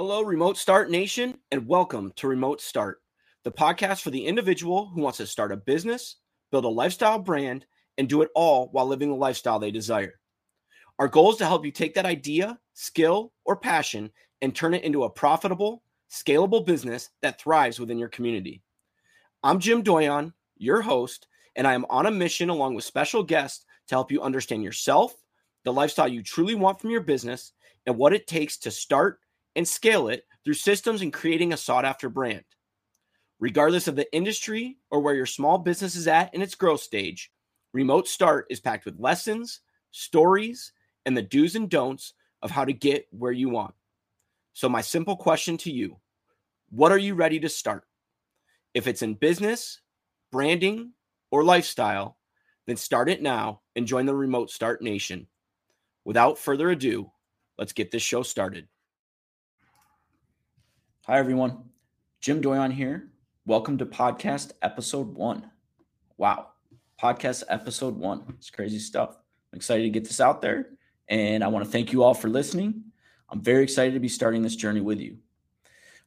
Hello, Remote Start Nation, and welcome to Remote Start, the podcast for the individual who wants to start a business, build a lifestyle brand, and do it all while living the lifestyle they desire. Our goal is to help you take that idea, skill, or passion and turn it into a profitable, scalable business that thrives within your community. I'm Jim Doyon, your host, and I am on a mission along with special guests to help you understand yourself, the lifestyle you truly want from your business, and what it takes to start and scale it through systems and creating a sought after brand. Regardless of the industry or where your small business is at in its growth stage, Remote Start is packed with lessons, stories, and the do's and don'ts of how to get where you want. So, my simple question to you what are you ready to start? If it's in business, branding, or lifestyle, then start it now and join the Remote Start Nation. Without further ado, let's get this show started. Hi, everyone. Jim Doyon here. Welcome to podcast episode one. Wow. Podcast episode one. It's crazy stuff. I'm excited to get this out there. And I want to thank you all for listening. I'm very excited to be starting this journey with you.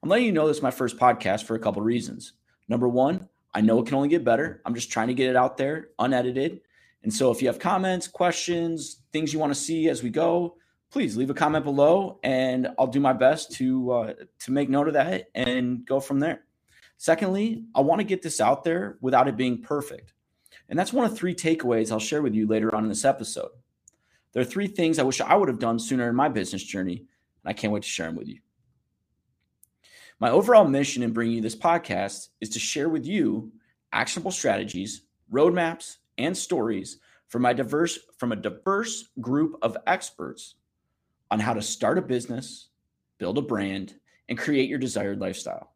I'm letting you know this is my first podcast for a couple of reasons. Number one, I know it can only get better. I'm just trying to get it out there unedited. And so if you have comments, questions, things you want to see as we go, please leave a comment below and I'll do my best to uh, to make note of that and go from there. Secondly, I want to get this out there without it being perfect. And that's one of three takeaways I'll share with you later on in this episode. There are three things I wish I would have done sooner in my business journey, and I can't wait to share them with you. My overall mission in bringing you this podcast is to share with you actionable strategies, roadmaps, and stories from my diverse from a diverse group of experts on how to start a business, build a brand, and create your desired lifestyle.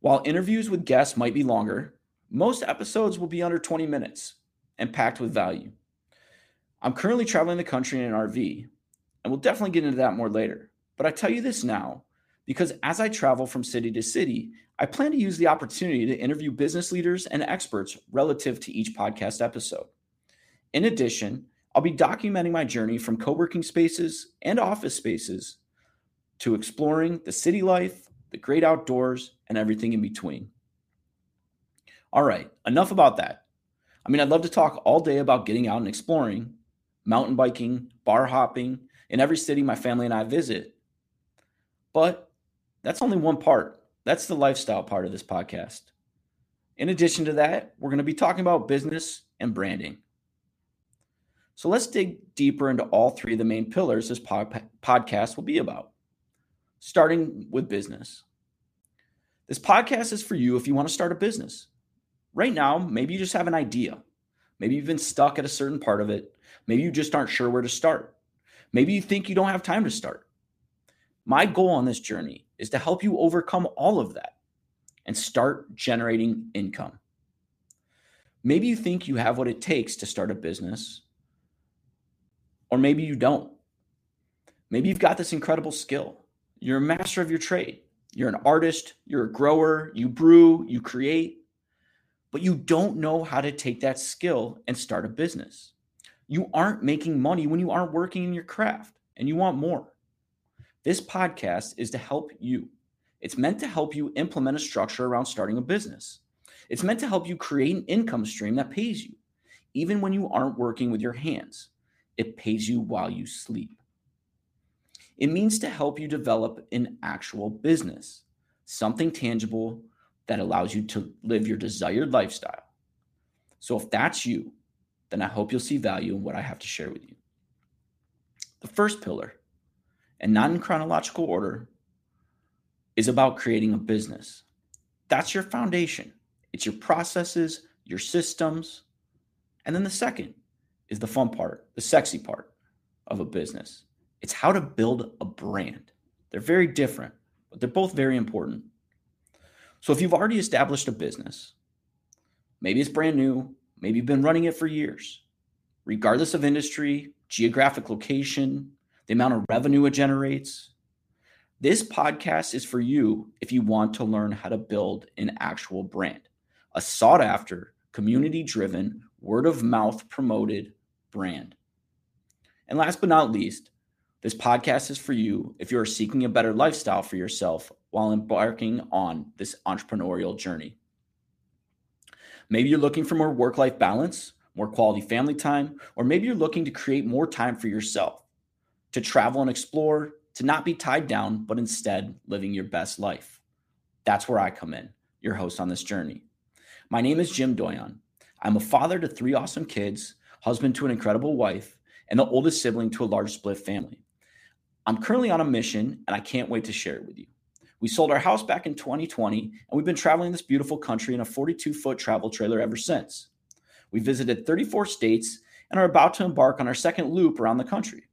While interviews with guests might be longer, most episodes will be under 20 minutes and packed with value. I'm currently traveling the country in an RV, and we'll definitely get into that more later. But I tell you this now because as I travel from city to city, I plan to use the opportunity to interview business leaders and experts relative to each podcast episode. In addition, I'll be documenting my journey from co working spaces and office spaces to exploring the city life, the great outdoors, and everything in between. All right, enough about that. I mean, I'd love to talk all day about getting out and exploring, mountain biking, bar hopping in every city my family and I visit. But that's only one part. That's the lifestyle part of this podcast. In addition to that, we're going to be talking about business and branding. So let's dig deeper into all three of the main pillars this pod- podcast will be about. Starting with business. This podcast is for you if you want to start a business. Right now, maybe you just have an idea. Maybe you've been stuck at a certain part of it. Maybe you just aren't sure where to start. Maybe you think you don't have time to start. My goal on this journey is to help you overcome all of that and start generating income. Maybe you think you have what it takes to start a business, or maybe you don't. Maybe you've got this incredible skill. You're a master of your trade. You're an artist, you're a grower, you brew, you create, but you don't know how to take that skill and start a business. You aren't making money when you aren't working in your craft and you want more. This podcast is to help you. It's meant to help you implement a structure around starting a business. It's meant to help you create an income stream that pays you, even when you aren't working with your hands. It pays you while you sleep. It means to help you develop an actual business, something tangible that allows you to live your desired lifestyle. So, if that's you, then I hope you'll see value in what I have to share with you. The first pillar, and not in chronological order, is about creating a business. That's your foundation, it's your processes, your systems. And then the second is the fun part, the sexy part of a business. It's how to build a brand. They're very different, but they're both very important. So if you've already established a business, maybe it's brand new, maybe you've been running it for years, regardless of industry, geographic location, the amount of revenue it generates, this podcast is for you if you want to learn how to build an actual brand, a sought after, community driven, word of mouth promoted brand. And last but not least, This podcast is for you if you are seeking a better lifestyle for yourself while embarking on this entrepreneurial journey. Maybe you're looking for more work life balance, more quality family time, or maybe you're looking to create more time for yourself, to travel and explore, to not be tied down, but instead living your best life. That's where I come in, your host on this journey. My name is Jim Doyon. I'm a father to three awesome kids, husband to an incredible wife, and the oldest sibling to a large split family. I'm currently on a mission and I can't wait to share it with you. We sold our house back in 2020 and we've been traveling this beautiful country in a 42 foot travel trailer ever since. We visited 34 states and are about to embark on our second loop around the country,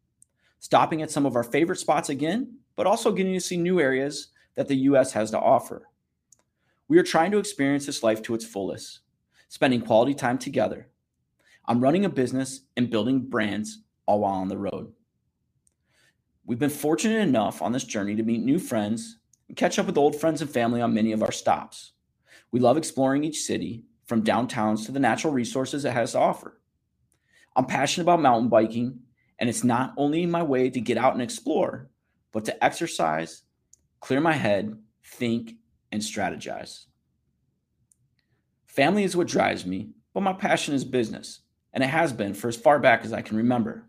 stopping at some of our favorite spots again, but also getting to see new areas that the US has to offer. We are trying to experience this life to its fullest, spending quality time together. I'm running a business and building brands all while on the road. We've been fortunate enough on this journey to meet new friends and catch up with old friends and family on many of our stops. We love exploring each city, from downtowns to the natural resources it has to offer. I'm passionate about mountain biking, and it's not only my way to get out and explore, but to exercise, clear my head, think, and strategize. Family is what drives me, but my passion is business, and it has been for as far back as I can remember.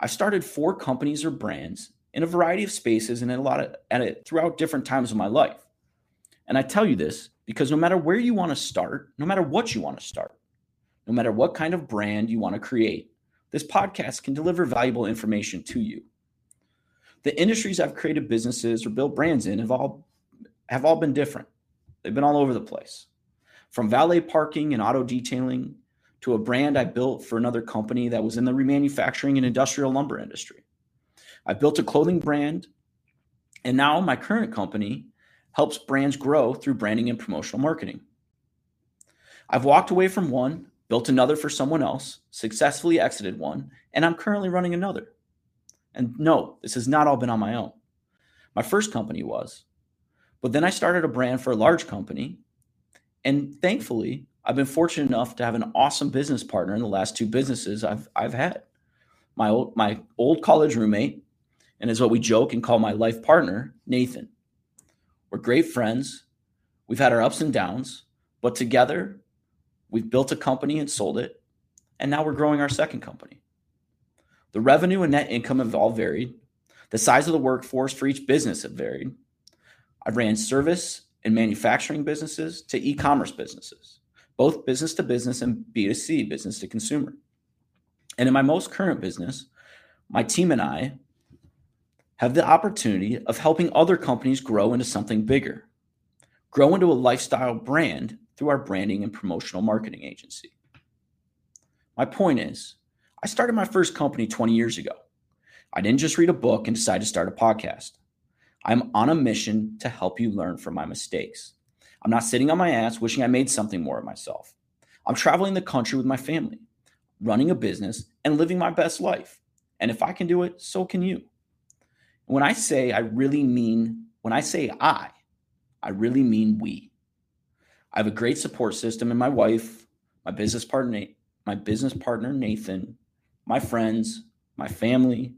I've started four companies or brands in a variety of spaces and in a lot of at it throughout different times of my life. And I tell you this because no matter where you want to start, no matter what you want to start, no matter what kind of brand you want to create, this podcast can deliver valuable information to you. The industries I've created businesses or built brands in have all have all been different. They've been all over the place. From valet parking and auto detailing to a brand I built for another company that was in the remanufacturing and industrial lumber industry. I built a clothing brand, and now my current company helps brands grow through branding and promotional marketing. I've walked away from one, built another for someone else, successfully exited one, and I'm currently running another. And no, this has not all been on my own. My first company was, but then I started a brand for a large company. And thankfully, I've been fortunate enough to have an awesome business partner in the last two businesses I've I've had. My old my old college roommate, and is what we joke and call my life partner, Nathan. We're great friends. We've had our ups and downs, but together we've built a company and sold it, and now we're growing our second company. The revenue and net income have all varied. The size of the workforce for each business have varied. I've ran service and manufacturing businesses to e-commerce businesses both business to business and B2C, business to consumer. And in my most current business, my team and I have the opportunity of helping other companies grow into something bigger, grow into a lifestyle brand through our branding and promotional marketing agency. My point is, I started my first company 20 years ago. I didn't just read a book and decide to start a podcast. I'm on a mission to help you learn from my mistakes. I'm not sitting on my ass wishing I made something more of myself. I'm traveling the country with my family, running a business, and living my best life. And if I can do it, so can you. When I say I really mean, when I say I, I really mean we. I have a great support system in my wife, my business partner, my business partner Nathan, my friends, my family,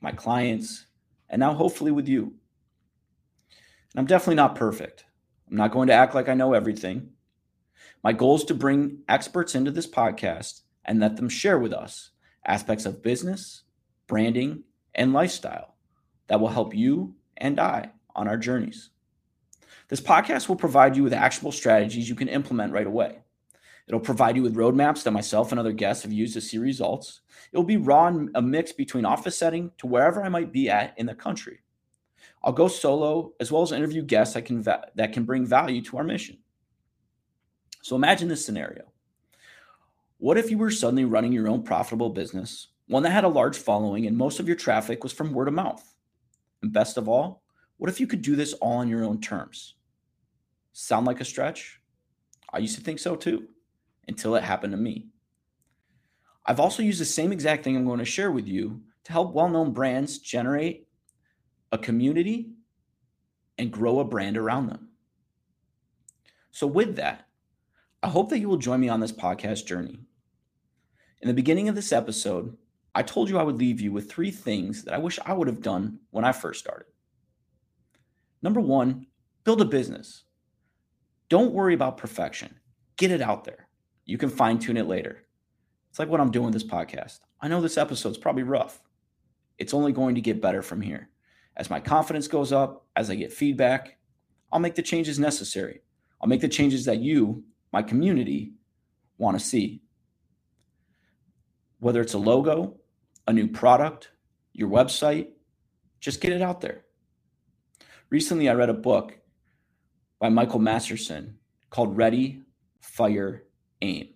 my clients, and now hopefully with you. And I'm definitely not perfect. I'm not going to act like I know everything. My goal is to bring experts into this podcast and let them share with us aspects of business, branding, and lifestyle that will help you and I on our journeys. This podcast will provide you with actionable strategies you can implement right away. It'll provide you with roadmaps that myself and other guests have used to see results. It will be raw and a mix between office setting to wherever I might be at in the country. I'll go solo as well as interview guests that can va- that can bring value to our mission. So imagine this scenario. What if you were suddenly running your own profitable business, one that had a large following and most of your traffic was from word of mouth? And best of all, what if you could do this all on your own terms? Sound like a stretch? I used to think so too, until it happened to me. I've also used the same exact thing I'm going to share with you to help well known brands generate a community and grow a brand around them. So, with that, I hope that you will join me on this podcast journey. In the beginning of this episode, I told you I would leave you with three things that I wish I would have done when I first started. Number one, build a business. Don't worry about perfection, get it out there. You can fine tune it later. It's like what I'm doing with this podcast. I know this episode's probably rough. It's only going to get better from here. As my confidence goes up, as I get feedback, I'll make the changes necessary. I'll make the changes that you, my community, want to see. Whether it's a logo, a new product, your website, just get it out there. Recently, I read a book by Michael Masterson called Ready, Fire, Aim.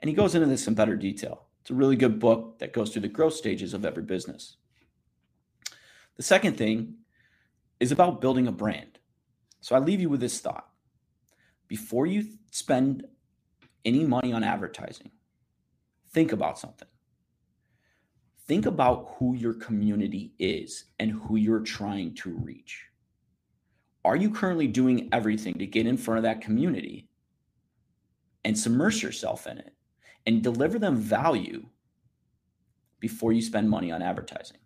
And he goes into this in better detail. It's a really good book that goes through the growth stages of every business. The second thing is about building a brand. So I leave you with this thought. Before you spend any money on advertising, think about something. Think about who your community is and who you're trying to reach. Are you currently doing everything to get in front of that community and submerge yourself in it and deliver them value before you spend money on advertising?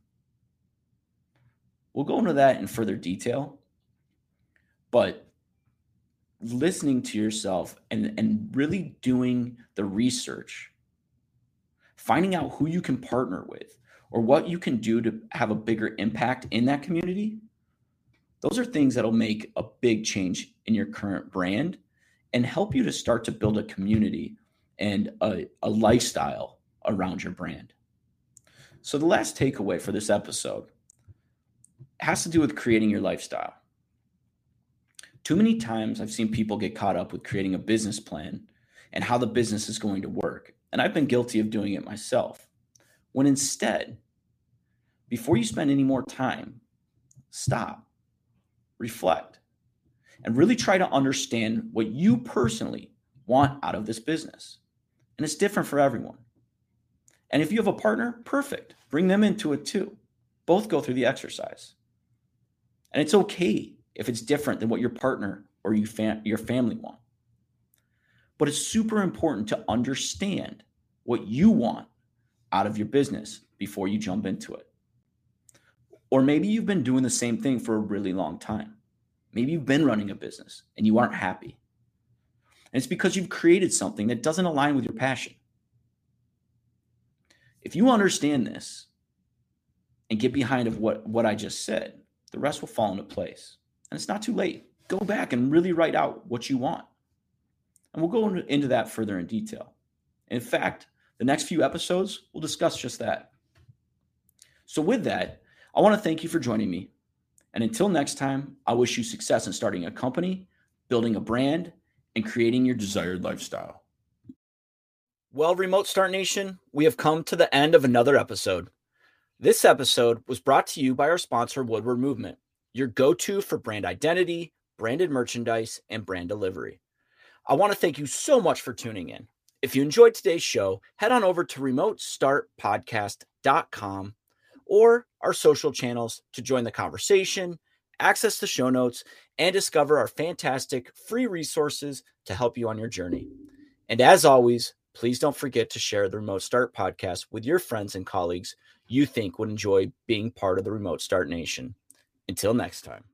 We'll go into that in further detail, but listening to yourself and, and really doing the research, finding out who you can partner with or what you can do to have a bigger impact in that community, those are things that'll make a big change in your current brand and help you to start to build a community and a, a lifestyle around your brand. So, the last takeaway for this episode has to do with creating your lifestyle. Too many times I've seen people get caught up with creating a business plan and how the business is going to work. And I've been guilty of doing it myself. When instead, before you spend any more time, stop, reflect, and really try to understand what you personally want out of this business. And it's different for everyone. And if you have a partner, perfect. Bring them into it too. Both go through the exercise. And it's okay if it's different than what your partner or you fam- your family want. But it's super important to understand what you want out of your business before you jump into it. Or maybe you've been doing the same thing for a really long time. Maybe you've been running a business and you aren't happy. And it's because you've created something that doesn't align with your passion. If you understand this and get behind of what, what I just said, the rest will fall into place. And it's not too late. Go back and really write out what you want. And we'll go into that further in detail. In fact, the next few episodes, we'll discuss just that. So, with that, I want to thank you for joining me. And until next time, I wish you success in starting a company, building a brand, and creating your desired lifestyle. Well, Remote Start Nation, we have come to the end of another episode. This episode was brought to you by our sponsor, Woodward Movement, your go to for brand identity, branded merchandise, and brand delivery. I want to thank you so much for tuning in. If you enjoyed today's show, head on over to remotestartpodcast.com or our social channels to join the conversation, access the show notes, and discover our fantastic free resources to help you on your journey. And as always, please don't forget to share the Remote Start podcast with your friends and colleagues you think would enjoy being part of the Remote Start Nation. Until next time.